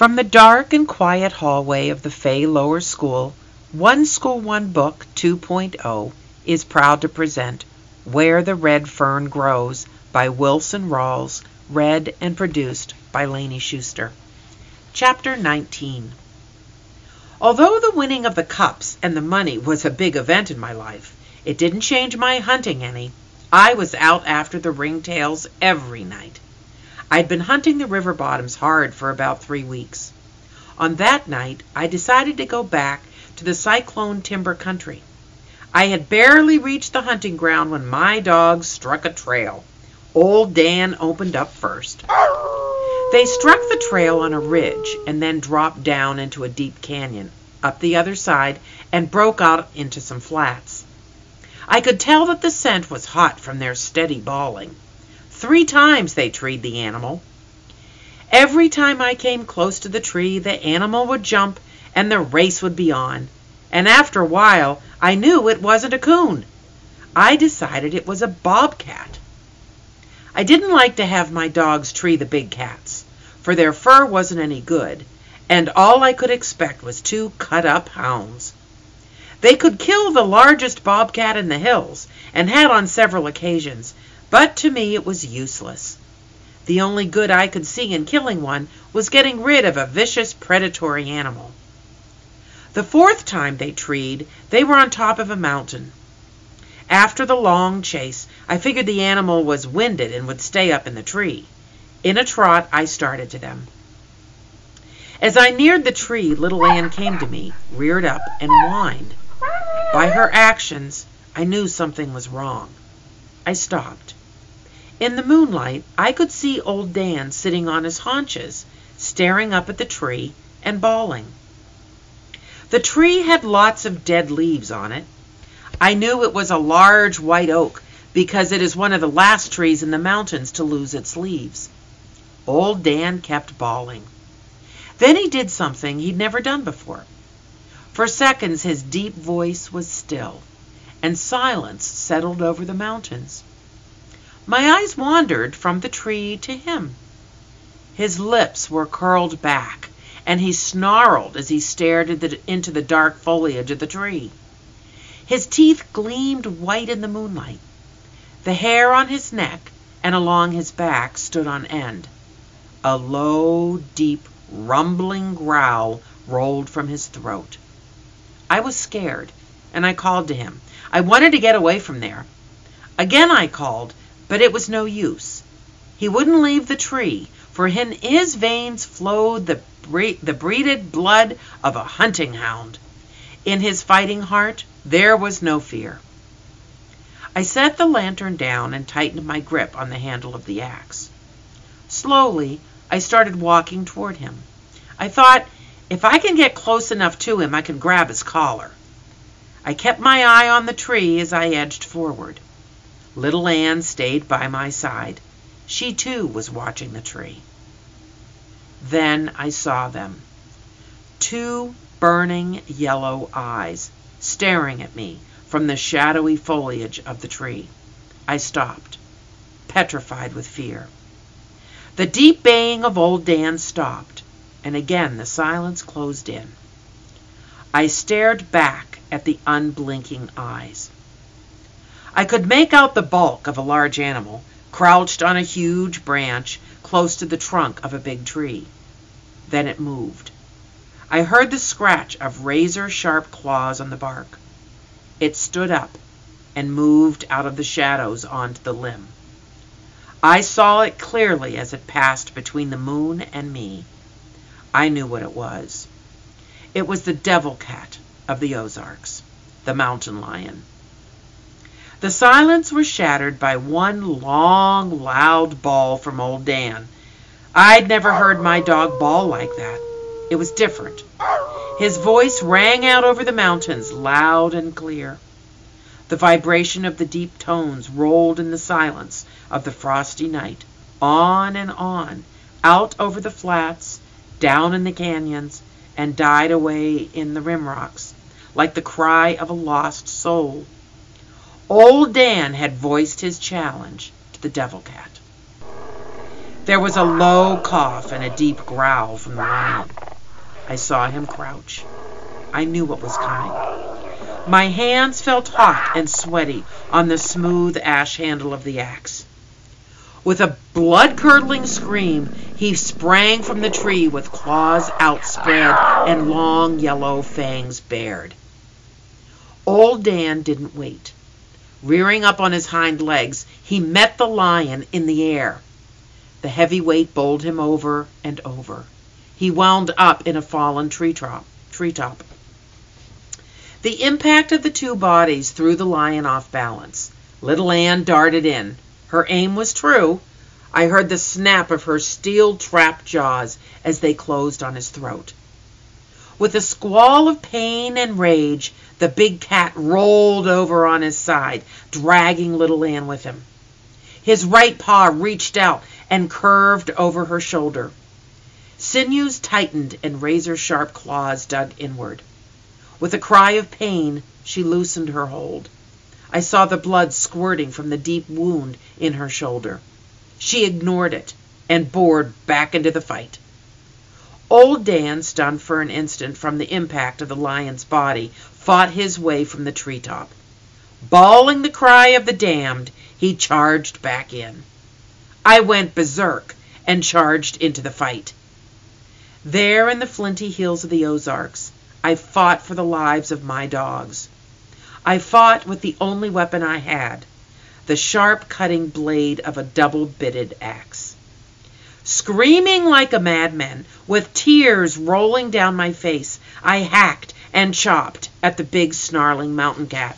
From the dark and quiet hallway of the Fay Lower School, One School One Book 2.0 is proud to present Where the Red Fern Grows by Wilson Rawls, read and produced by Laney Schuster. Chapter 19 Although the winning of the cups and the money was a big event in my life, it didn't change my hunting any. I was out after the ringtails every night. I'd been hunting the river bottoms hard for about three weeks. On that night, I decided to go back to the cyclone timber country. I had barely reached the hunting ground when my dogs struck a trail. Old Dan opened up first. They struck the trail on a ridge and then dropped down into a deep canyon, up the other side, and broke out into some flats. I could tell that the scent was hot from their steady bawling. Three times they treed the animal. Every time I came close to the tree, the animal would jump and the race would be on. And after a while, I knew it wasn't a coon. I decided it was a bobcat. I didn't like to have my dogs tree the big cats, for their fur wasn't any good, and all I could expect was two cut up hounds. They could kill the largest bobcat in the hills, and had on several occasions, but to me it was useless. The only good I could see in killing one was getting rid of a vicious predatory animal. The fourth time they treed, they were on top of a mountain. After the long chase, I figured the animal was winded and would stay up in the tree. In a trot, I started to them. As I neared the tree, little Ann came to me, reared up, and whined. By her actions, I knew something was wrong. I stopped. In the moonlight, I could see old Dan sitting on his haunches, staring up at the tree and bawling. The tree had lots of dead leaves on it. I knew it was a large white oak because it is one of the last trees in the mountains to lose its leaves. Old Dan kept bawling. Then he did something he'd never done before. For seconds his deep voice was still, and silence settled over the mountains. My eyes wandered from the tree to him. His lips were curled back, and he snarled as he stared into the dark foliage of the tree. His teeth gleamed white in the moonlight. The hair on his neck and along his back stood on end. A low, deep, rumbling growl rolled from his throat. I was scared, and I called to him. I wanted to get away from there. Again I called, but it was no use. He wouldn't leave the tree, for in his veins flowed the, bre- the breeded blood of a hunting hound. In his fighting heart, there was no fear. I set the lantern down and tightened my grip on the handle of the axe. Slowly, I started walking toward him. I thought, if I can get close enough to him, I can grab his collar. I kept my eye on the tree as I edged forward. Little Ann stayed by my side. She too was watching the tree. Then I saw them. Two burning yellow eyes staring at me from the shadowy foliage of the tree. I stopped, petrified with fear. The deep baying of old Dan stopped, and again the silence closed in. I stared back at the unblinking eyes. I could make out the bulk of a large animal, crouched on a huge branch close to the trunk of a big tree. Then it moved. I heard the scratch of razor-sharp claws on the bark. It stood up and moved out of the shadows onto the limb. I saw it clearly as it passed between the moon and me. I knew what it was. It was the devil cat of the Ozarks, the mountain lion. The silence was shattered by one long, loud bawl from old Dan. I'd never heard my dog bawl like that. It was different. His voice rang out over the mountains, loud and clear. The vibration of the deep tones rolled in the silence of the frosty night, on and on, out over the flats, down in the canyons, and died away in the rim rocks, like the cry of a lost soul. Old Dan had voiced his challenge to the devil cat. There was a low cough and a deep growl from the lion. I saw him crouch. I knew what was coming. My hands felt hot and sweaty on the smooth ash handle of the axe. With a blood curdling scream, he sprang from the tree with claws outspread and long yellow fangs bared. Old Dan didn't wait. Rearing up on his hind legs, he met the lion in the air. The heavy weight bowled him over and over. He wound up in a fallen tree top. Tree top. The impact of the two bodies threw the lion off balance. Little Ann darted in. Her aim was true. I heard the snap of her steel trap jaws as they closed on his throat. With a squall of pain and rage, the big cat rolled over on his side, dragging little Ann with him. His right paw reached out and curved over her shoulder. Sinews tightened and razor sharp claws dug inward. With a cry of pain, she loosened her hold. I saw the blood squirting from the deep wound in her shoulder. She ignored it and bored back into the fight. Old Dan, stunned for an instant from the impact of the lion's body, fought his way from the treetop. Bawling the cry of the damned, he charged back in. I went berserk and charged into the fight. There in the flinty hills of the Ozarks, I fought for the lives of my dogs. I fought with the only weapon I had, the sharp cutting blade of a double bitted axe. Screaming like a madman, with tears rolling down my face, I hacked and chopped at the big snarling mountain cat.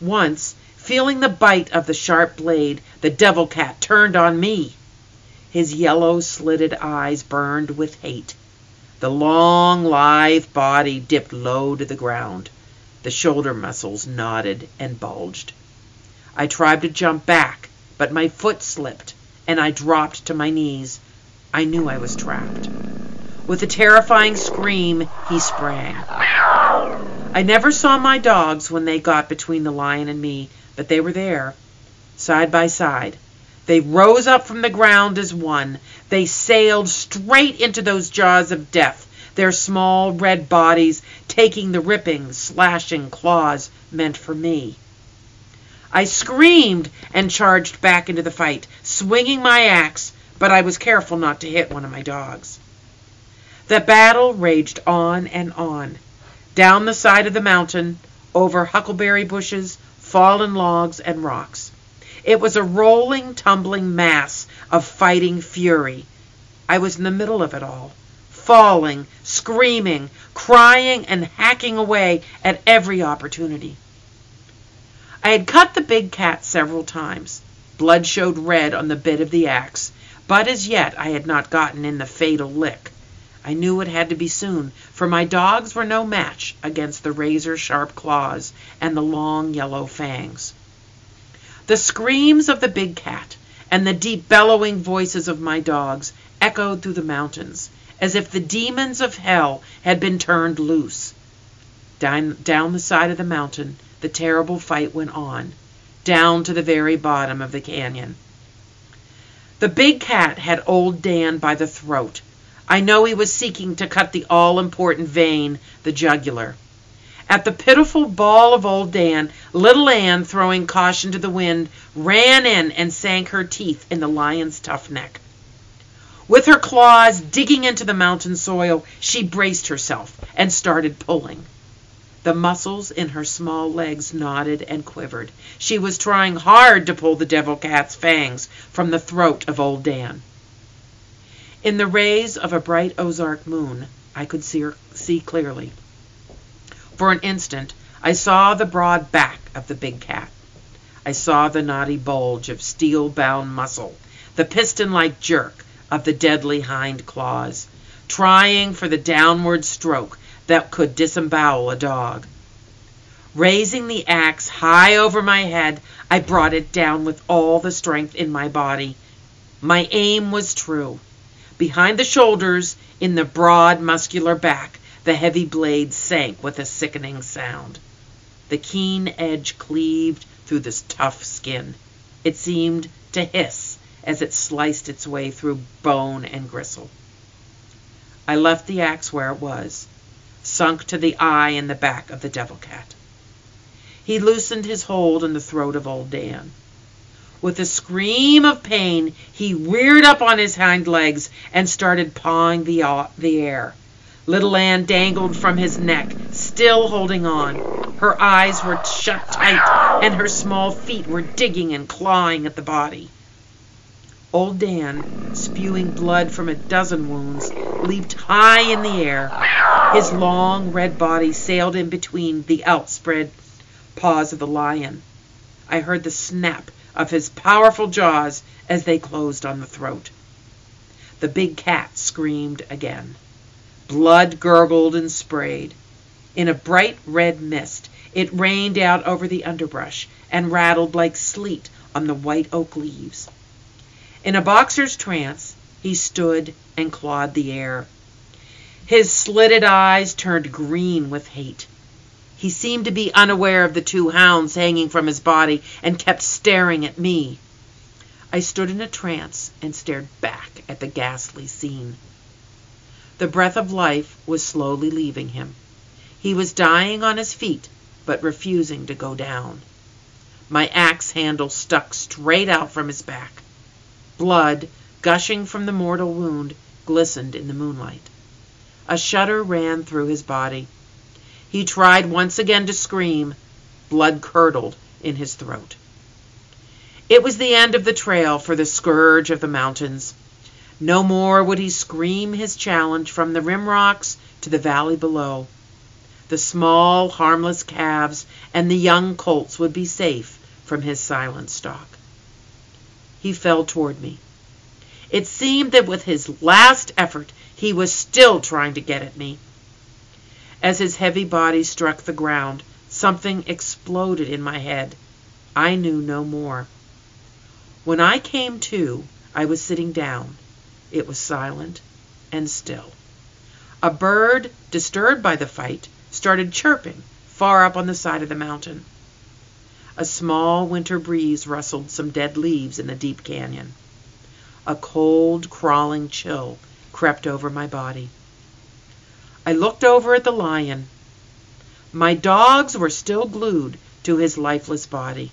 Once, feeling the bite of the sharp blade, the devil cat turned on me. His yellow slitted eyes burned with hate. The long, lithe body dipped low to the ground. The shoulder muscles nodded and bulged. I tried to jump back, but my foot slipped, and I dropped to my knees. I knew I was trapped. With a terrifying scream, he sprang. I never saw my dogs when they got between the lion and me, but they were there, side by side. They rose up from the ground as one. They sailed straight into those jaws of death their small red bodies taking the ripping, slashing claws meant for me. I screamed and charged back into the fight, swinging my axe, but I was careful not to hit one of my dogs. The battle raged on and on, down the side of the mountain, over huckleberry bushes, fallen logs, and rocks. It was a rolling, tumbling mass of fighting fury. I was in the middle of it all falling, screaming, crying, and hacking away at every opportunity. I had cut the big cat several times. Blood showed red on the bit of the axe, but as yet I had not gotten in the fatal lick. I knew it had to be soon, for my dogs were no match against the razor sharp claws and the long yellow fangs. The screams of the big cat and the deep bellowing voices of my dogs echoed through the mountains, as if the demons of hell had been turned loose. Down, down the side of the mountain, the terrible fight went on, down to the very bottom of the canyon. The big cat had old Dan by the throat. I know he was seeking to cut the all important vein, the jugular. At the pitiful bawl of old Dan, little Ann, throwing caution to the wind, ran in and sank her teeth in the lion's tough neck. With her claws digging into the mountain soil, she braced herself and started pulling. The muscles in her small legs knotted and quivered. She was trying hard to pull the devil cat's fangs from the throat of old Dan. In the rays of a bright Ozark moon, I could see, her, see clearly. For an instant, I saw the broad back of the big cat. I saw the knotty bulge of steel bound muscle, the piston like jerk of the deadly hind claws, trying for the downward stroke that could disembowel a dog. Raising the axe high over my head, I brought it down with all the strength in my body. My aim was true. Behind the shoulders, in the broad, muscular back, the heavy blade sank with a sickening sound. The keen edge cleaved through the tough skin. It seemed to hiss as it sliced its way through bone and gristle. I left the axe where it was, sunk to the eye in the back of the devil cat. He loosened his hold in the throat of old Dan. With a scream of pain, he reared up on his hind legs and started pawing the, uh, the air. Little Ann dangled from his neck, still holding on. Her eyes were shut tight, and her small feet were digging and clawing at the body. Old Dan, spewing blood from a dozen wounds, leaped high in the air. His long red body sailed in between the outspread paws of the lion. I heard the snap of his powerful jaws as they closed on the throat. The big cat screamed again. Blood gurgled and sprayed. In a bright red mist, it rained out over the underbrush and rattled like sleet on the white oak leaves. In a boxer's trance, he stood and clawed the air. His slitted eyes turned green with hate. He seemed to be unaware of the two hounds hanging from his body and kept staring at me. I stood in a trance and stared back at the ghastly scene. The breath of life was slowly leaving him. He was dying on his feet, but refusing to go down. My axe handle stuck straight out from his back. Blood, gushing from the mortal wound, glistened in the moonlight. A shudder ran through his body. He tried once again to scream. Blood curdled in his throat. It was the end of the trail for the scourge of the mountains. No more would he scream his challenge from the rim rocks to the valley below. The small, harmless calves and the young colts would be safe from his silent stalk. He fell toward me. It seemed that with his last effort he was still trying to get at me. As his heavy body struck the ground, something exploded in my head. I knew no more. When I came to, I was sitting down. It was silent and still. A bird, disturbed by the fight, started chirping far up on the side of the mountain. A small winter breeze rustled some dead leaves in the deep canyon. A cold, crawling chill crept over my body. I looked over at the lion. My dogs were still glued to his lifeless body.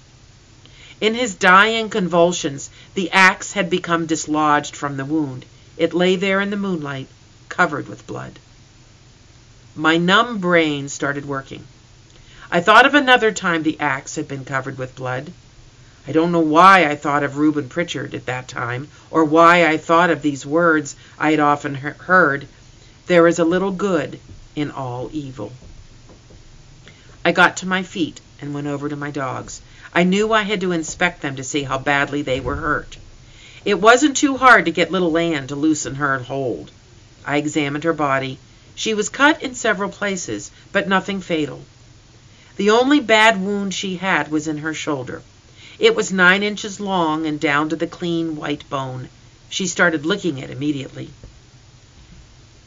In his dying convulsions, the axe had become dislodged from the wound. It lay there in the moonlight, covered with blood. My numb brain started working. I thought of another time the axe had been covered with blood. I don't know why I thought of Rubin Pritchard at that time, or why I thought of these words I had often heard there is a little good in all evil. I got to my feet and went over to my dogs. I knew I had to inspect them to see how badly they were hurt. It wasn't too hard to get little Ann to loosen her hold. I examined her body. She was cut in several places, but nothing fatal. The only bad wound she had was in her shoulder. It was nine inches long and down to the clean white bone. She started licking it immediately.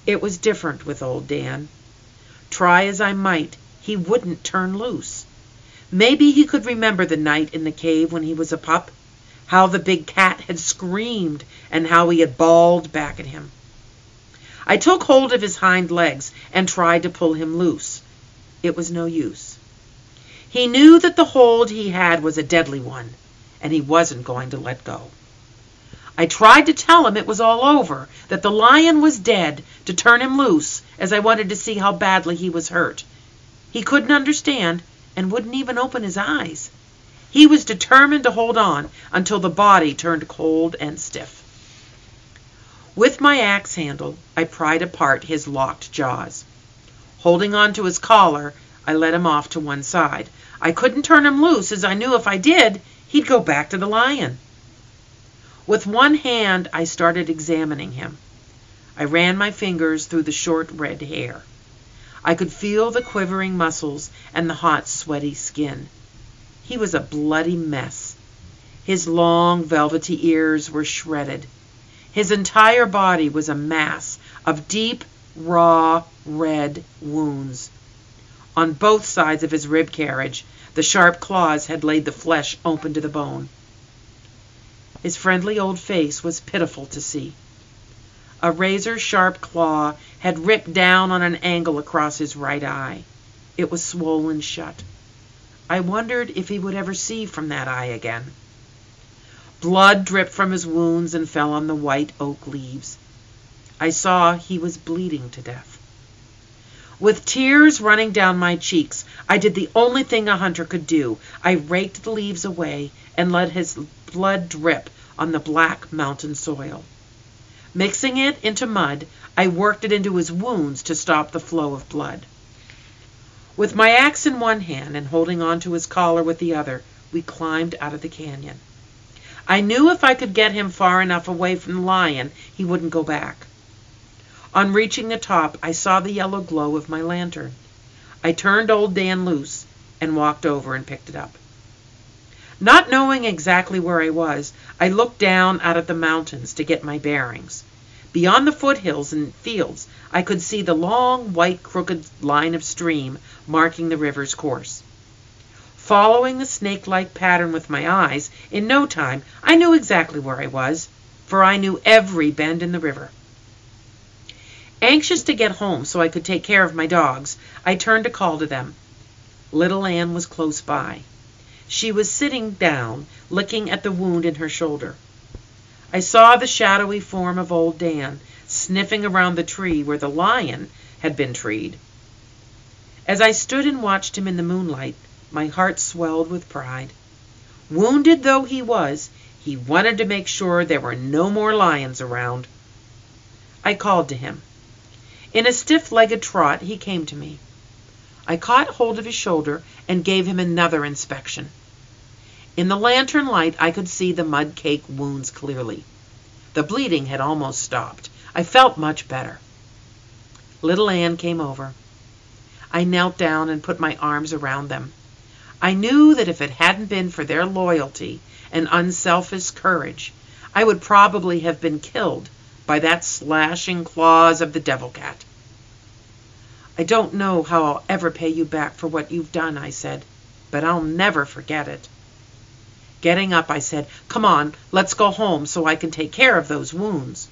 It was different with old Dan. Try as I might, he wouldn't turn loose. Maybe he could remember the night in the cave when he was a pup, how the big cat had screamed and how he had bawled back at him. I took hold of his hind legs and tried to pull him loose. It was no use. He knew that the hold he had was a deadly one, and he wasn't going to let go. I tried to tell him it was all over, that the lion was dead, to turn him loose, as I wanted to see how badly he was hurt. He couldn't understand, and wouldn't even open his eyes. He was determined to hold on until the body turned cold and stiff. With my axe handle, I pried apart his locked jaws. Holding on to his collar, I led him off to one side. I couldn't turn him loose, as I knew if I did, he'd go back to the lion. With one hand, I started examining him. I ran my fingers through the short red hair. I could feel the quivering muscles and the hot, sweaty skin. He was a bloody mess. His long, velvety ears were shredded. His entire body was a mass of deep, raw, red wounds. On both sides of his rib carriage, the sharp claws had laid the flesh open to the bone. His friendly old face was pitiful to see. A razor sharp claw had ripped down on an angle across his right eye. It was swollen shut. I wondered if he would ever see from that eye again. Blood dripped from his wounds and fell on the white oak leaves. I saw he was bleeding to death. With tears running down my cheeks, I did the only thing a hunter could do. I raked the leaves away and let his blood drip on the black mountain soil. Mixing it into mud, I worked it into his wounds to stop the flow of blood. With my axe in one hand and holding on to his collar with the other, we climbed out of the canyon. I knew if I could get him far enough away from the lion, he wouldn't go back. On reaching the top, I saw the yellow glow of my lantern. I turned old Dan loose and walked over and picked it up. Not knowing exactly where I was, I looked down out of the mountains to get my bearings. Beyond the foothills and fields, I could see the long, white, crooked line of stream marking the river's course. Following the snake-like pattern with my eyes, in no time I knew exactly where I was, for I knew every bend in the river. Anxious to get home so I could take care of my dogs, I turned to call to them. Little Ann was close by. She was sitting down, looking at the wound in her shoulder. I saw the shadowy form of old Dan sniffing around the tree where the lion had been treed. As I stood and watched him in the moonlight, my heart swelled with pride. Wounded though he was, he wanted to make sure there were no more lions around. I called to him. In a stiff-legged trot he came to me. I caught hold of his shoulder and gave him another inspection. In the lantern light I could see the mud-caked wounds clearly. The bleeding had almost stopped. I felt much better. Little Ann came over. I knelt down and put my arms around them. I knew that if it hadn't been for their loyalty and unselfish courage, I would probably have been killed by that slashing claws of the devil cat. I don't know how I'll ever pay you back for what you've done, I said, but I'll never forget it. Getting up, I said, Come on, let's go home so I can take care of those wounds.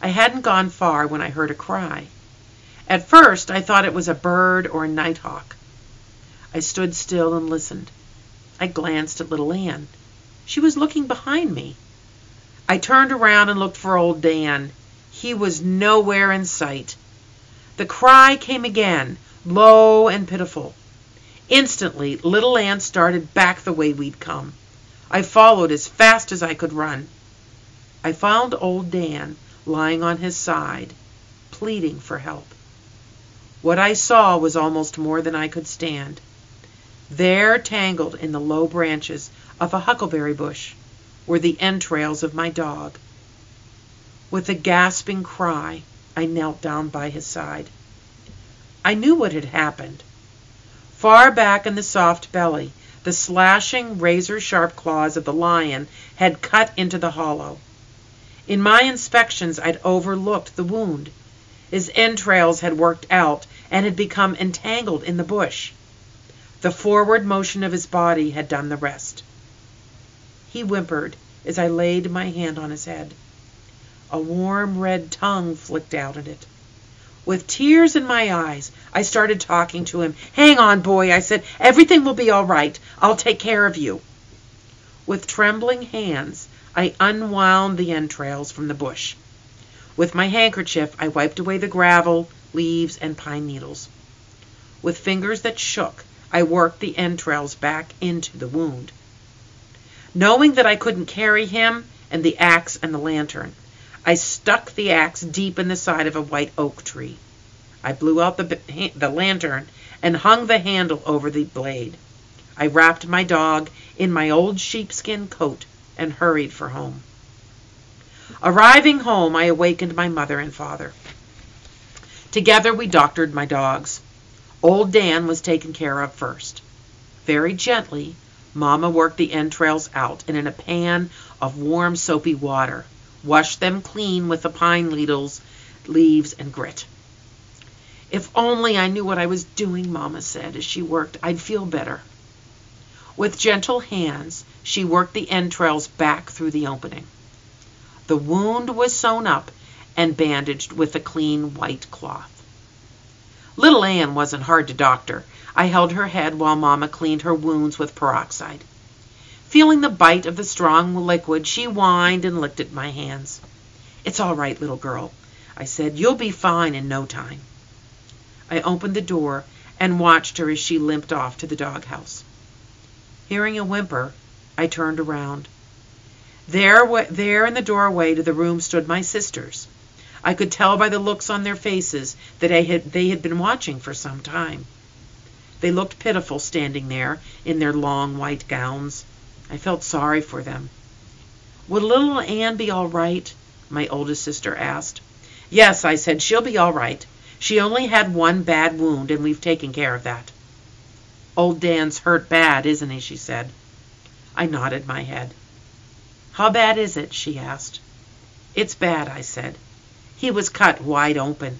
I hadn't gone far when I heard a cry. At first, I thought it was a bird or a nighthawk. I stood still and listened. I glanced at little Ann. She was looking behind me. I turned around and looked for old Dan. He was nowhere in sight. The cry came again, low and pitiful. Instantly, little Ann started back the way we'd come. I followed as fast as I could run. I found old Dan lying on his side, pleading for help. What I saw was almost more than I could stand. There, tangled in the low branches of a huckleberry bush, were the entrails of my dog. With a gasping cry, I knelt down by his side. I knew what had happened. Far back in the soft belly, the slashing, razor-sharp claws of the lion had cut into the hollow. In my inspections, I'd overlooked the wound. His entrails had worked out and had become entangled in the bush. The forward motion of his body had done the rest. He whimpered as I laid my hand on his head. A warm red tongue flicked out at it. With tears in my eyes, I started talking to him. Hang on, boy, I said. Everything will be all right. I'll take care of you. With trembling hands, I unwound the entrails from the bush. With my handkerchief, I wiped away the gravel, leaves, and pine needles. With fingers that shook, I worked the entrails back into the wound. Knowing that I couldn't carry him and the axe and the lantern, I stuck the axe deep in the side of a white oak tree. I blew out the, the lantern and hung the handle over the blade. I wrapped my dog in my old sheepskin coat and hurried for home. Arriving home, I awakened my mother and father. Together we doctored my dogs. Old Dan was taken care of first. Very gently, Mamma worked the entrails out and in a pan of warm soapy water washed them clean with the pine needles, leaves, and grit. If only I knew what I was doing, Mamma said as she worked, I'd feel better. With gentle hands, she worked the entrails back through the opening. The wound was sewn up and bandaged with a clean white cloth. Little Ann wasn't hard to doctor. I held her head while Mamma cleaned her wounds with peroxide. Feeling the bite of the strong liquid, she whined and licked at my hands. It's all right, little girl, I said. You'll be fine in no time. I opened the door and watched her as she limped off to the doghouse. Hearing a whimper, I turned around. There, there in the doorway to the room stood my sisters. I could tell by the looks on their faces that had, they had been watching for some time. They looked pitiful standing there in their long white gowns. I felt sorry for them. Would little Ann be all right? My oldest sister asked. Yes, I said, she'll be all right. She only had one bad wound, and we've taken care of that. Old Dan's hurt bad, isn't he? she said. I nodded my head. How bad is it? she asked. It's bad, I said. He was cut wide open.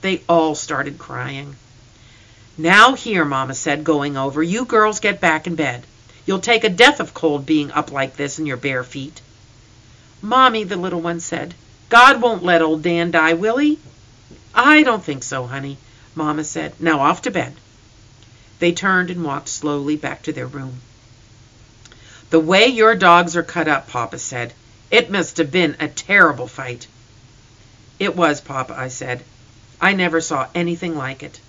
They all started crying. Now here, Mamma said, going over, you girls get back in bed. You'll take a death of cold being up like this in your bare feet. Mommy, the little one said, God won't let old Dan die, will he? I don't think so, honey, Mamma said. Now off to bed. They turned and walked slowly back to their room. The way your dogs are cut up, Papa said. It must have been a terrible fight. It was, Papa, I said. I never saw anything like it.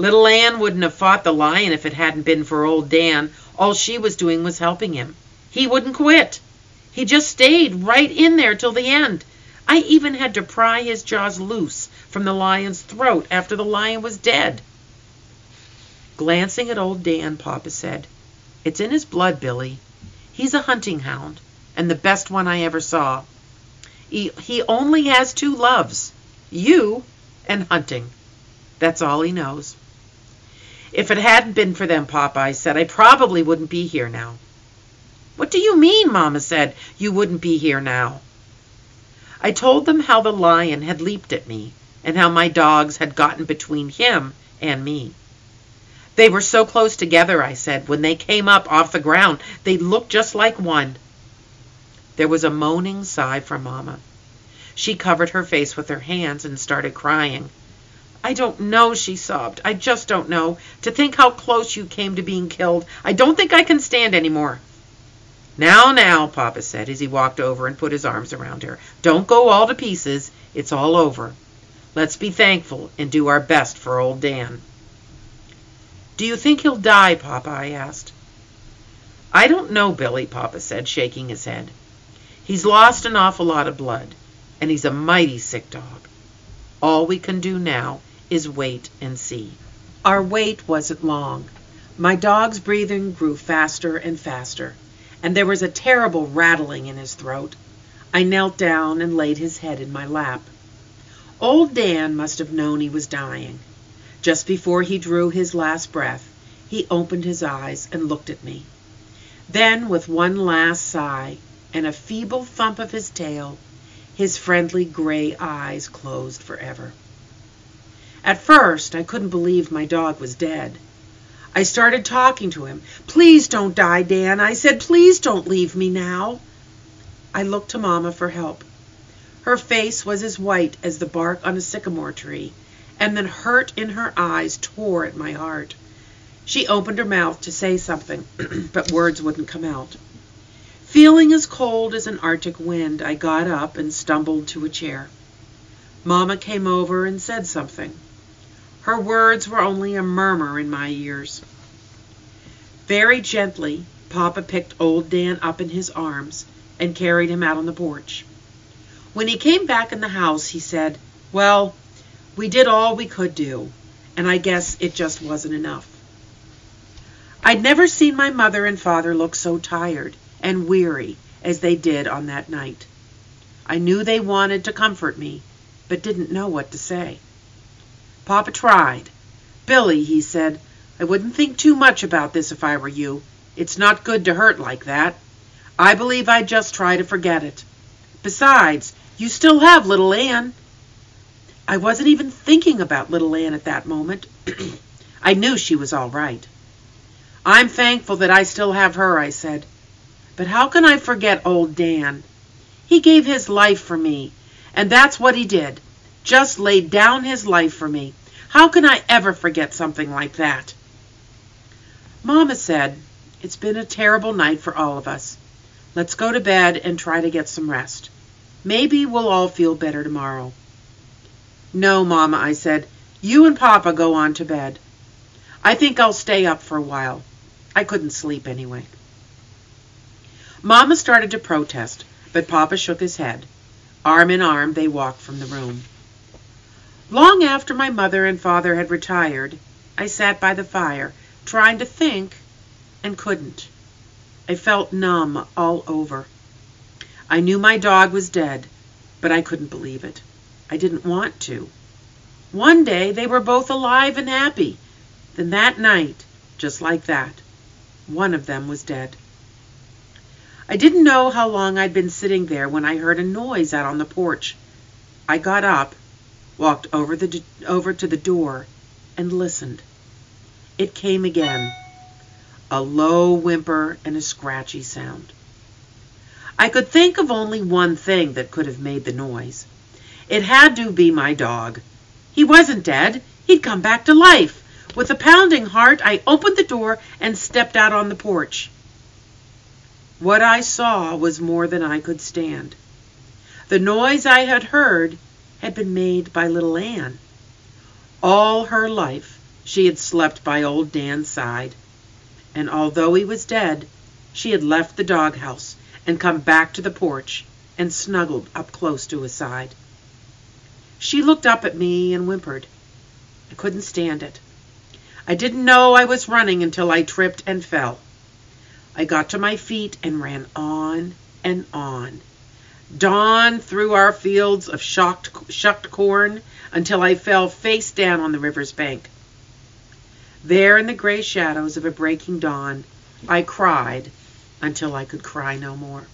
Little Ann wouldn't have fought the lion if it hadn't been for old Dan. All she was doing was helping him. He wouldn't quit. He just stayed right in there till the end. I even had to pry his jaws loose from the lion's throat after the lion was dead. Glancing at old Dan, Papa said, It's in his blood, Billy. He's a hunting hound, and the best one I ever saw. He, he only has two loves you and hunting. That's all he knows. If it hadn't been for them, Papa, I said, I probably wouldn't be here now. What do you mean, Mamma said, you wouldn't be here now? I told them how the lion had leaped at me, and how my dogs had gotten between him and me. They were so close together, I said. When they came up off the ground, they looked just like one. There was a moaning sigh from Mamma. She covered her face with her hands and started crying. I don't know, she sobbed. I just don't know. To think how close you came to being killed. I don't think I can stand any more. Now, now, Papa said as he walked over and put his arms around her. Don't go all to pieces. It's all over. Let's be thankful and do our best for old Dan. Do you think he'll die, Papa? I asked. I don't know, Billy, Papa said, shaking his head. He's lost an awful lot of blood, and he's a mighty sick dog. All we can do now is wait and see. Our wait wasn't long. My dog's breathing grew faster and faster, and there was a terrible rattling in his throat. I knelt down and laid his head in my lap. Old Dan must have known he was dying. Just before he drew his last breath, he opened his eyes and looked at me. Then, with one last sigh and a feeble thump of his tail, his friendly gray eyes closed forever. At first, I couldn't believe my dog was dead. I started talking to him. Please don't die, Dan. I said, please don't leave me now. I looked to Mamma for help. Her face was as white as the bark on a sycamore tree, and the hurt in her eyes tore at my heart. She opened her mouth to say something, but words wouldn't come out. Feeling as cold as an Arctic wind, I got up and stumbled to a chair. Mamma came over and said something. Her words were only a murmur in my ears. Very gently, Papa picked old Dan up in his arms and carried him out on the porch. When he came back in the house, he said, Well, we did all we could do, and I guess it just wasn't enough. I'd never seen my mother and father look so tired and weary as they did on that night. I knew they wanted to comfort me, but didn't know what to say. Papa tried. Billy, he said, I wouldn't think too much about this if I were you. It's not good to hurt like that. I believe I'd just try to forget it. Besides, you still have little Ann. I wasn't even thinking about little Ann at that moment. I knew she was all right. I'm thankful that I still have her, I said. But how can I forget old Dan? He gave his life for me, and that's what he did. Just laid down his life for me. How can I ever forget something like that? Mama said, It's been a terrible night for all of us. Let's go to bed and try to get some rest. Maybe we'll all feel better tomorrow. No, Mama, I said. You and Papa go on to bed. I think I'll stay up for a while. I couldn't sleep anyway. Mama started to protest, but Papa shook his head. Arm in arm, they walked from the room. Long after my mother and father had retired, I sat by the fire, trying to think, and couldn't. I felt numb all over. I knew my dog was dead, but I couldn't believe it. I didn't want to. One day they were both alive and happy. Then that night, just like that, one of them was dead. I didn't know how long I'd been sitting there when I heard a noise out on the porch. I got up, walked over, the, over to the door, and listened. It came again, a low whimper and a scratchy sound. I could think of only one thing that could have made the noise. It had to be my dog. He wasn't dead. He'd come back to life. With a pounding heart, I opened the door and stepped out on the porch. What I saw was more than I could stand. The noise I had heard had been made by little Ann. All her life she had slept by old Dan's side, and although he was dead, she had left the doghouse and come back to the porch and snuggled up close to his side. She looked up at me and whimpered. I couldn't stand it. I didn't know I was running until I tripped and fell. I got to my feet and ran on and on. Dawn through our fields of shocked, shucked corn until I fell face down on the river's bank. There in the gray shadows of a breaking dawn, I cried until I could cry no more.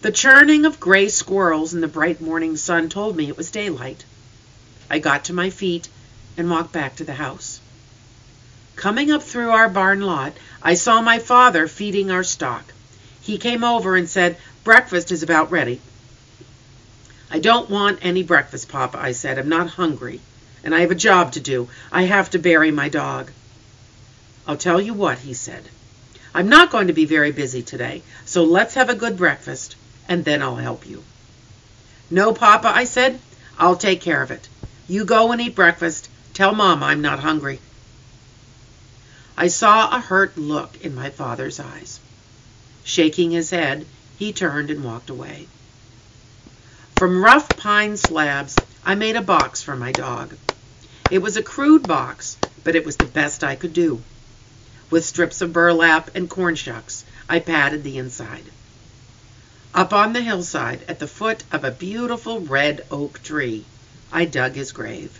The churning of gray squirrels in the bright morning sun told me it was daylight. I got to my feet and walked back to the house. Coming up through our barn lot, I saw my father feeding our stock. He came over and said, Breakfast is about ready. I don't want any breakfast, Papa, I said. I'm not hungry, and I have a job to do. I have to bury my dog. I'll tell you what, he said. I'm not going to be very busy today, so let's have a good breakfast and then I'll help you. No, Papa, I said. I'll take care of it. You go and eat breakfast. Tell Mama I'm not hungry. I saw a hurt look in my father's eyes. Shaking his head, he turned and walked away. From rough pine slabs, I made a box for my dog. It was a crude box, but it was the best I could do. With strips of burlap and corn shucks, I padded the inside. Up on the hillside, at the foot of a beautiful red oak tree, I dug his grave.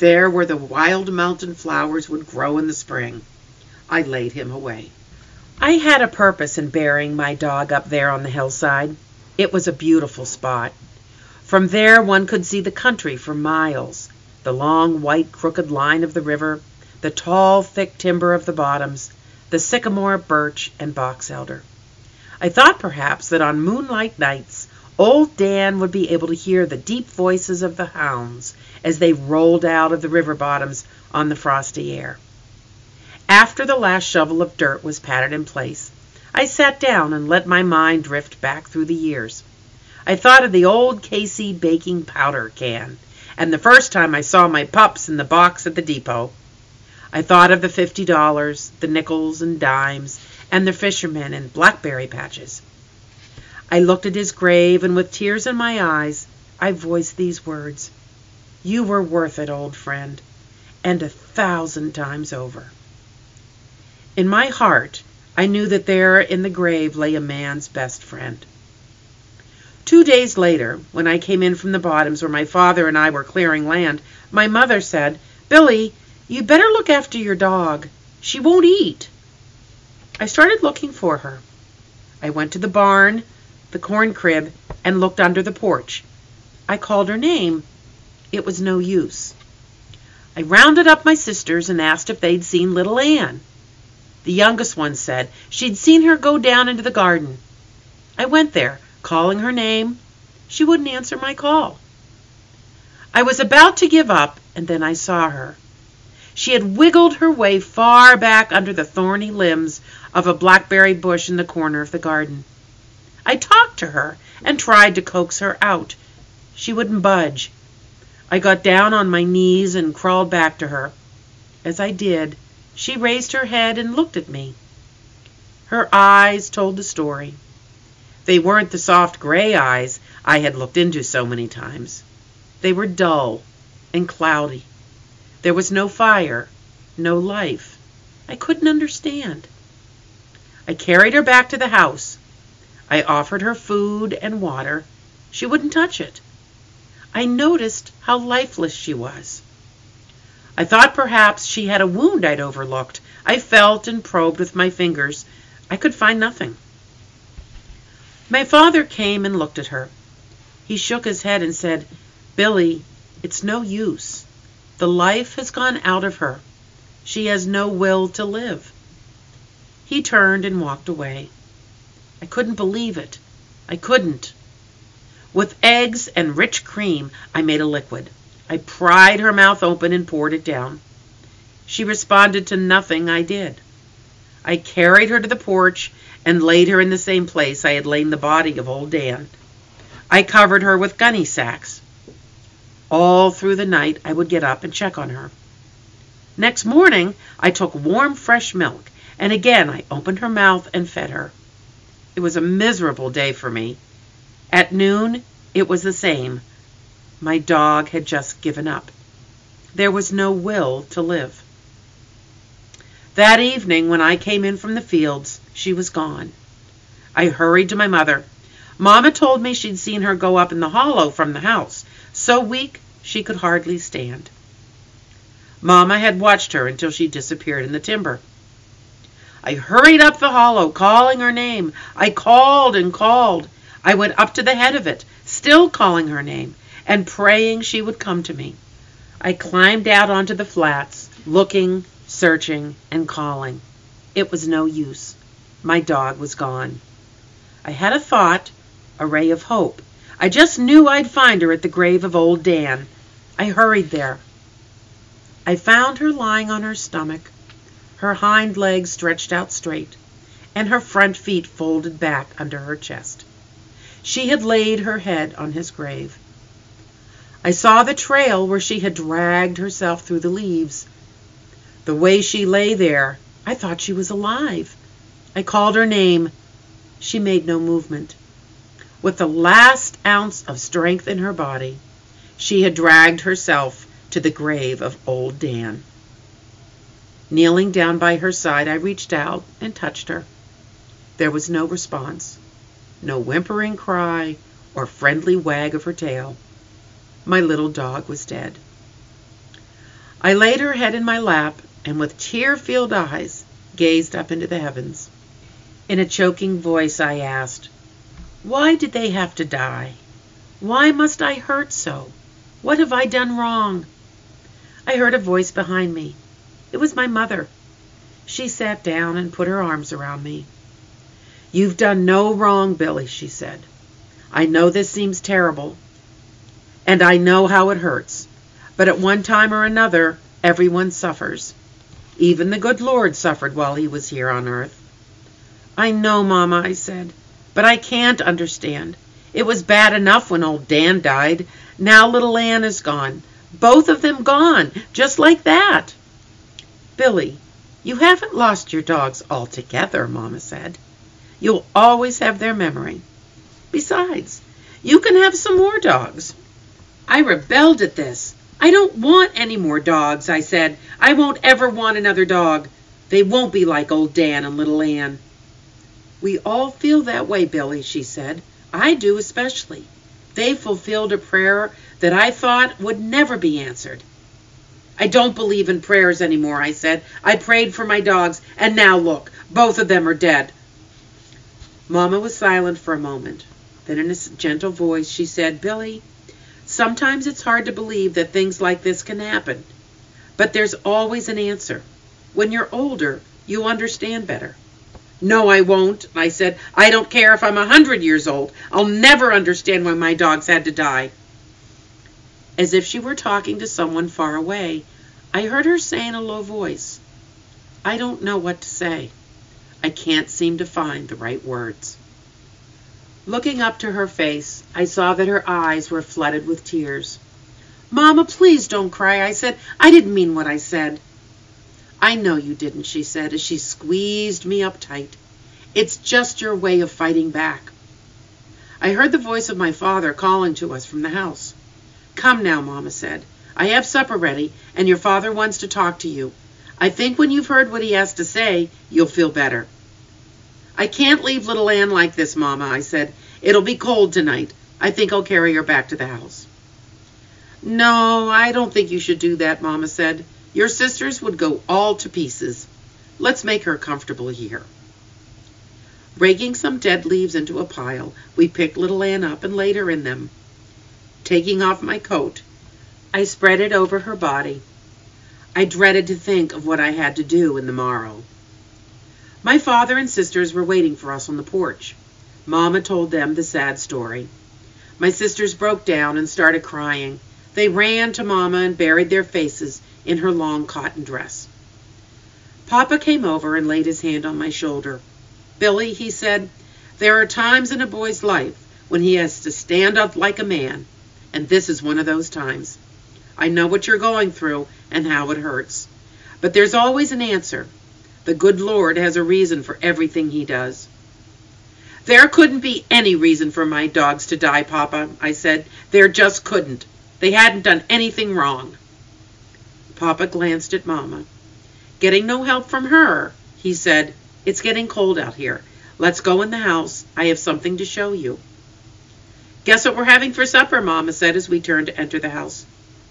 There where the wild mountain flowers would grow in the spring, I laid him away. I had a purpose in burying my dog up there on the hillside. It was a beautiful spot. From there one could see the country for miles, the long white crooked line of the river, the tall thick timber of the bottoms, the sycamore, birch, and box elder. I thought perhaps that on moonlight nights old Dan would be able to hear the deep voices of the hounds as they rolled out of the river bottoms on the frosty air. After the last shovel of dirt was patted in place, I sat down and let my mind drift back through the years. I thought of the old K.C. baking powder can, and the first time I saw my pups in the box at the depot. I thought of the fifty dollars, the nickels and dimes, and the fishermen in blackberry patches. I looked at his grave, and with tears in my eyes, I voiced these words You were worth it, old friend, and a thousand times over. In my heart, I knew that there in the grave lay a man's best friend. Two days later, when I came in from the bottoms where my father and I were clearing land, my mother said, Billy, you'd better look after your dog. She won't eat. I started looking for her. I went to the barn, the corn crib, and looked under the porch. I called her name. It was no use. I rounded up my sisters and asked if they'd seen little Ann. The youngest one said she'd seen her go down into the garden. I went there, calling her name. She wouldn't answer my call. I was about to give up, and then I saw her. She had wiggled her way far back under the thorny limbs of a blackberry bush in the corner of the garden. I talked to her and tried to coax her out. She wouldn't budge. I got down on my knees and crawled back to her. As I did, she raised her head and looked at me. Her eyes told the story. They weren't the soft gray eyes I had looked into so many times. They were dull and cloudy. There was no fire, no life. I couldn't understand. I carried her back to the house. I offered her food and water. She wouldn't touch it. I noticed how lifeless she was. I thought perhaps she had a wound I'd overlooked. I felt and probed with my fingers. I could find nothing. My father came and looked at her. He shook his head and said, Billy, it's no use. The life has gone out of her. She has no will to live. He turned and walked away. I couldn't believe it. I couldn't. With eggs and rich cream, I made a liquid. I pried her mouth open and poured it down. She responded to nothing I did. I carried her to the porch and laid her in the same place I had laid the body of old Dan. I covered her with gunny sacks. All through the night I would get up and check on her. Next morning I took warm fresh milk, and again I opened her mouth and fed her. It was a miserable day for me. At noon, it was the same. My dog had just given up. There was no will to live. That evening, when I came in from the fields, she was gone. I hurried to my mother. Mamma told me she'd seen her go up in the hollow from the house, so weak she could hardly stand. Mamma had watched her until she disappeared in the timber. I hurried up the hollow, calling her name. I called and called. I went up to the head of it, still calling her name, and praying she would come to me. I climbed out onto the flats, looking, searching, and calling. It was no use. My dog was gone. I had a thought, a ray of hope. I just knew I'd find her at the grave of old Dan. I hurried there. I found her lying on her stomach, her hind legs stretched out straight, and her front feet folded back under her chest. She had laid her head on his grave. I saw the trail where she had dragged herself through the leaves. The way she lay there, I thought she was alive. I called her name. She made no movement. With the last ounce of strength in her body, she had dragged herself to the grave of old Dan. Kneeling down by her side, I reached out and touched her. There was no response no whimpering cry or friendly wag of her tail. My little dog was dead. I laid her head in my lap and with tear-filled eyes gazed up into the heavens. In a choking voice I asked, Why did they have to die? Why must I hurt so? What have I done wrong? I heard a voice behind me. It was my mother. She sat down and put her arms around me. You've done no wrong, Billy, she said. I know this seems terrible, and I know how it hurts, but at one time or another, everyone suffers. Even the good Lord suffered while he was here on earth. I know, Mamma, I said, but I can't understand. It was bad enough when old Dan died. Now little Ann is gone. Both of them gone, just like that. Billy, you haven't lost your dogs altogether, Mamma said. You'll always have their memory. Besides, you can have some more dogs. I rebelled at this. I don't want any more dogs, I said. I won't ever want another dog. They won't be like old Dan and little Ann. We all feel that way, Billy, she said. I do especially. They fulfilled a prayer that I thought would never be answered. I don't believe in prayers anymore, I said. I prayed for my dogs, and now look, both of them are dead. Mamma was silent for a moment. Then in a gentle voice she said, Billy, sometimes it's hard to believe that things like this can happen. But there's always an answer. When you're older, You'll understand better. No, I won't, I said. I don't care if I'm a hundred years old. I'll never understand why my dogs had to die. As if she were talking to someone far away, I heard her say in a low voice, I don't know what to say. I can't seem to find the right words. Looking up to her face, I saw that her eyes were flooded with tears. Mama, please don't cry, I said. I didn't mean what I said. I know you didn't, she said as she squeezed me up tight. It's just your way of fighting back. I heard the voice of my father calling to us from the house. Come now, Mama said. I have supper ready, and your father wants to talk to you. I think when you've heard what he has to say, you'll feel better. I can't leave little Ann like this, Mama, I said. It'll be cold tonight. I think I'll carry her back to the house. No, I don't think you should do that, Mama said. Your sisters would go all to pieces. Let's make her comfortable here. Raking some dead leaves into a pile, we picked little Ann up and laid her in them. Taking off my coat, I spread it over her body. I dreaded to think of what I had to do in the morrow. My father and sisters were waiting for us on the porch. Mamma told them the sad story. My sisters broke down and started crying. They ran to Mamma and buried their faces in her long cotton dress. Papa came over and laid his hand on my shoulder. Billy, he said, there are times in a boy's life when he has to stand up like a man, and this is one of those times. I know what you're going through and how it hurts. But there's always an answer. The good Lord has a reason for everything he does. There couldn't be any reason for my dogs to die, Papa, I said. There just couldn't. They hadn't done anything wrong. Papa glanced at Mamma. Getting no help from her, he said, It's getting cold out here. Let's go in the house. I have something to show you. Guess what we're having for supper, Mamma said as we turned to enter the house.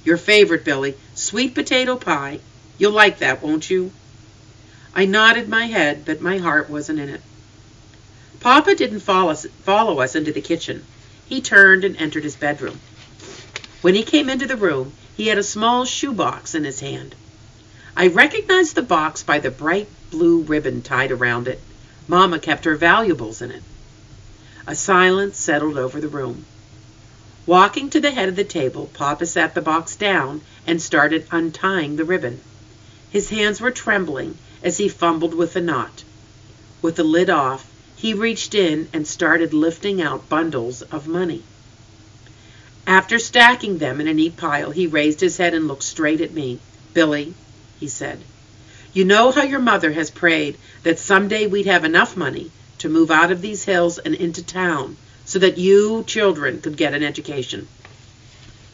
Your favorite, Billy, sweet potato pie. You'll like that, won't you? I nodded my head, but my heart wasn't in it. Papa didn't follow us, follow us into the kitchen. He turned and entered his bedroom. When he came into the room, he had a small shoebox in his hand. I recognized the box by the bright blue ribbon tied around it. Mamma kept her valuables in it. A silence settled over the room. Walking to the head of the table, Papa sat the box down and started untying the ribbon. His hands were trembling as he fumbled with the knot. With the lid off, he reached in and started lifting out bundles of money. After stacking them in a neat pile, he raised his head and looked straight at me. Billy, he said, you know how your mother has prayed that someday we'd have enough money to move out of these hills and into town so that you children could get an education.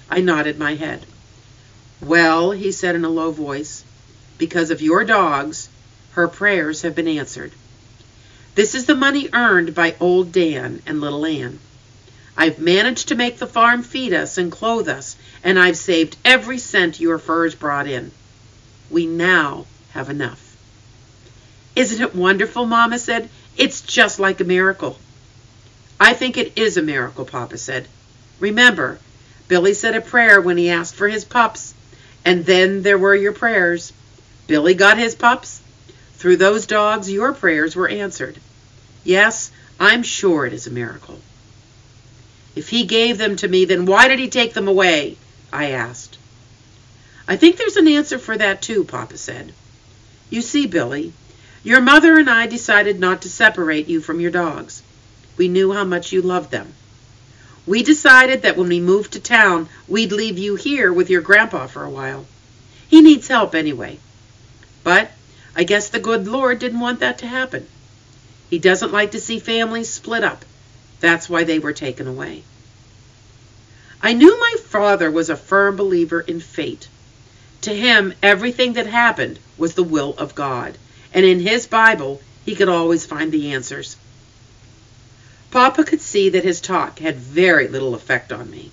I nodded my head. Well, he said in a low voice, because of your dogs, her prayers have been answered. This is the money earned by old Dan and little Ann. I've managed to make the farm feed us and clothe us, and I've saved every cent your furs brought in. We now have enough. Isn't it wonderful, Mamma said. It's just like a miracle. I think it is a miracle, Papa said. Remember, Billy said a prayer when he asked for his pups, and then there were your prayers. Billy got his pups. Through those dogs, your prayers were answered. Yes, I'm sure it is a miracle. If he gave them to me, then why did he take them away? I asked. I think there's an answer for that too, Papa said. You see, Billy, your mother and I decided not to separate you from your dogs. We knew how much you loved them. We decided that when we moved to town, we'd leave you here with your grandpa for a while. He needs help anyway. But I guess the good Lord didn't want that to happen. He doesn't like to see families split up. That's why they were taken away. I knew my father was a firm believer in fate. To him, everything that happened was the will of God, and in his Bible, he could always find the answers. Papa could see that his talk had very little effect on me.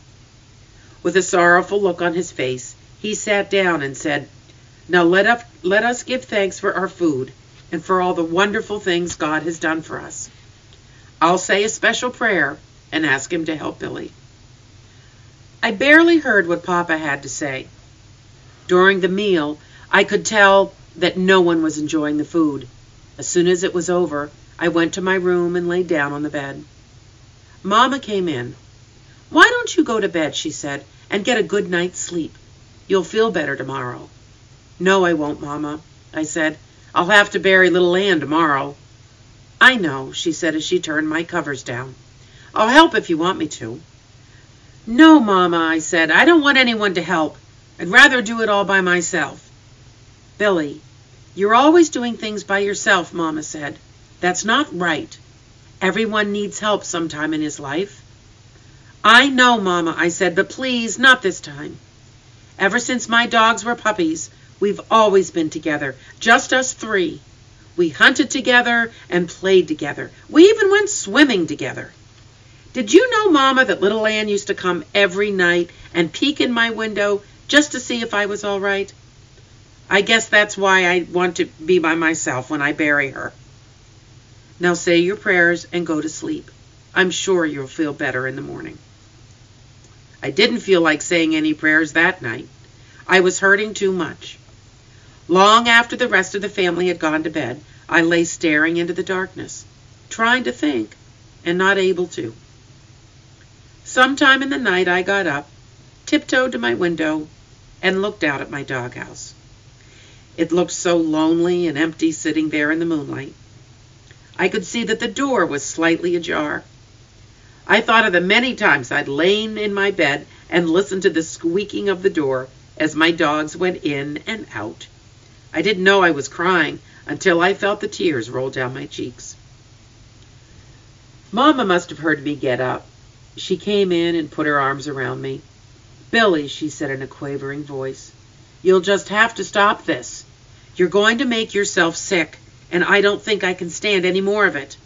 With a sorrowful look on his face, he sat down and said, Now let, up, let us give thanks for our food and for all the wonderful things God has done for us. I'll say a special prayer and ask him to help Billy. I barely heard what Papa had to say. During the meal, I could tell that no one was enjoying the food. As soon as it was over, I went to my room and lay down on the bed. Mamma came in. Why don't you go to bed, she said, and get a good night's sleep? You'll feel better tomorrow. No, I won't, Mamma, I said. I'll have to bury little Ann tomorrow. I know, she said as she turned my covers down. I'll help if you want me to. No, Mamma, I said. I don't want anyone to help. I'd rather do it all by myself. Billy, you're always doing things by yourself, Mamma said. That's not right. Everyone needs help sometime in his life. I know, Mamma, I said, but please, not this time. Ever since my dogs were puppies, we've always been together, just us three. We hunted together and played together. We even went swimming together. Did you know, Mama, that little Ann used to come every night and peek in my window just to see if I was all right? I guess that's why I want to be by myself when I bury her. Now say your prayers and go to sleep. I'm sure you'll feel better in the morning. I didn't feel like saying any prayers that night. I was hurting too much. Long after the rest of the family had gone to bed, I lay staring into the darkness, trying to think, and not able to. Sometime in the night I got up, tiptoed to my window, and looked out at my doghouse. It looked so lonely and empty sitting there in the moonlight. I could see that the door was slightly ajar. I thought of the many times I'd lain in my bed and listened to the squeaking of the door as my dogs went in and out. I didn't know I was crying until I felt the tears roll down my cheeks. Mamma must have heard me get up. She came in and put her arms around me. Billy, she said in a quavering voice, you'll just have to stop this. You're going to make yourself sick, and I don't think I can stand any more of it.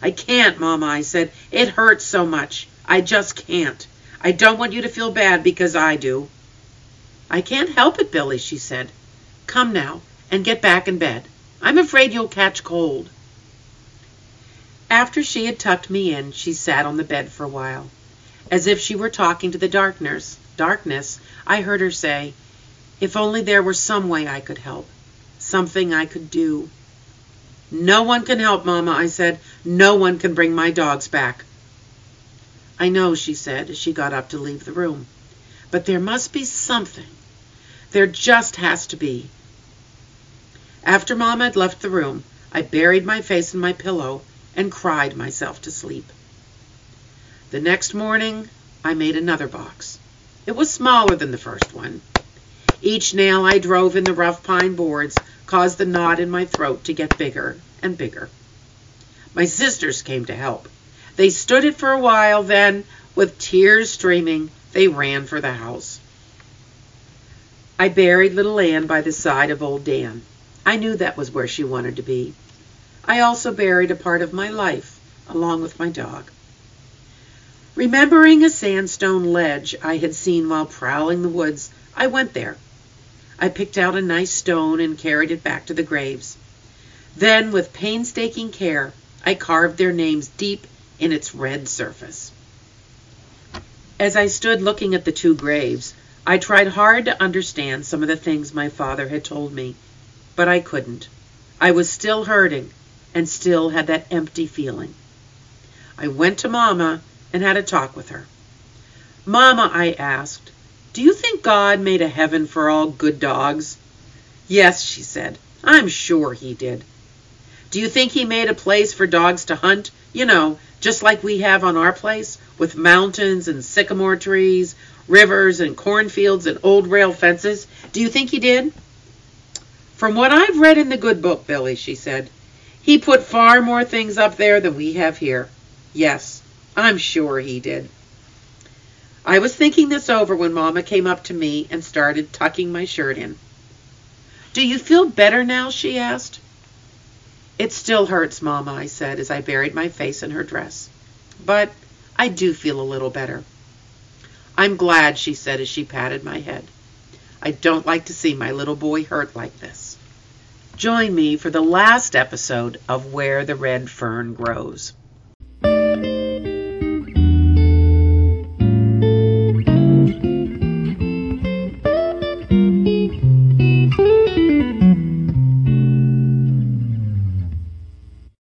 I can't, Mama, I said. It hurts so much. I just can't. I don't want you to feel bad because I do. I can't help it, Billy, she said. Come now, and get back in bed. I'm afraid you'll catch cold. After she had tucked me in, she sat on the bed for a while. As if she were talking to the darkness, darkness, I heard her say, If only there were some way I could help, something I could do. No one can help, Mamma, I said. No one can bring my dogs back. I know, she said as she got up to leave the room. But there must be something. There just has to be. After Mamma had left the room, I buried my face in my pillow and cried myself to sleep. The next morning, I made another box. It was smaller than the first one. Each nail I drove in the rough pine boards caused the knot in my throat to get bigger and bigger. My sisters came to help. They stood it for a while, then, with tears streaming, they ran for the house. I buried little Ann by the side of old Dan. I knew that was where she wanted to be. I also buried a part of my life, along with my dog. Remembering a sandstone ledge I had seen while prowling the woods, I went there I picked out a nice stone and carried it back to the graves. Then, with painstaking care, I carved their names deep in its red surface. As I stood looking at the two graves, I tried hard to understand some of the things my father had told me, but I couldn't. I was still hurting and still had that empty feeling. I went to Mamma and had a talk with her. Mamma, I asked, do you think God made a heaven for all good dogs? Yes, she said. I'm sure he did. Do you think he made a place for dogs to hunt? You know, just like we have on our place, with mountains and sycamore trees, rivers and cornfields and old rail fences? Do you think he did? From what I've read in the good book, Billy, she said, he put far more things up there than we have here. Yes, I'm sure he did. I was thinking this over when Mamma came up to me and started tucking my shirt in. Do you feel better now? she asked. It still hurts, Mamma, I said as I buried my face in her dress. But I do feel a little better. I'm glad, she said as she patted my head. I don't like to see my little boy hurt like this. Join me for the last episode of Where the Red Fern Grows.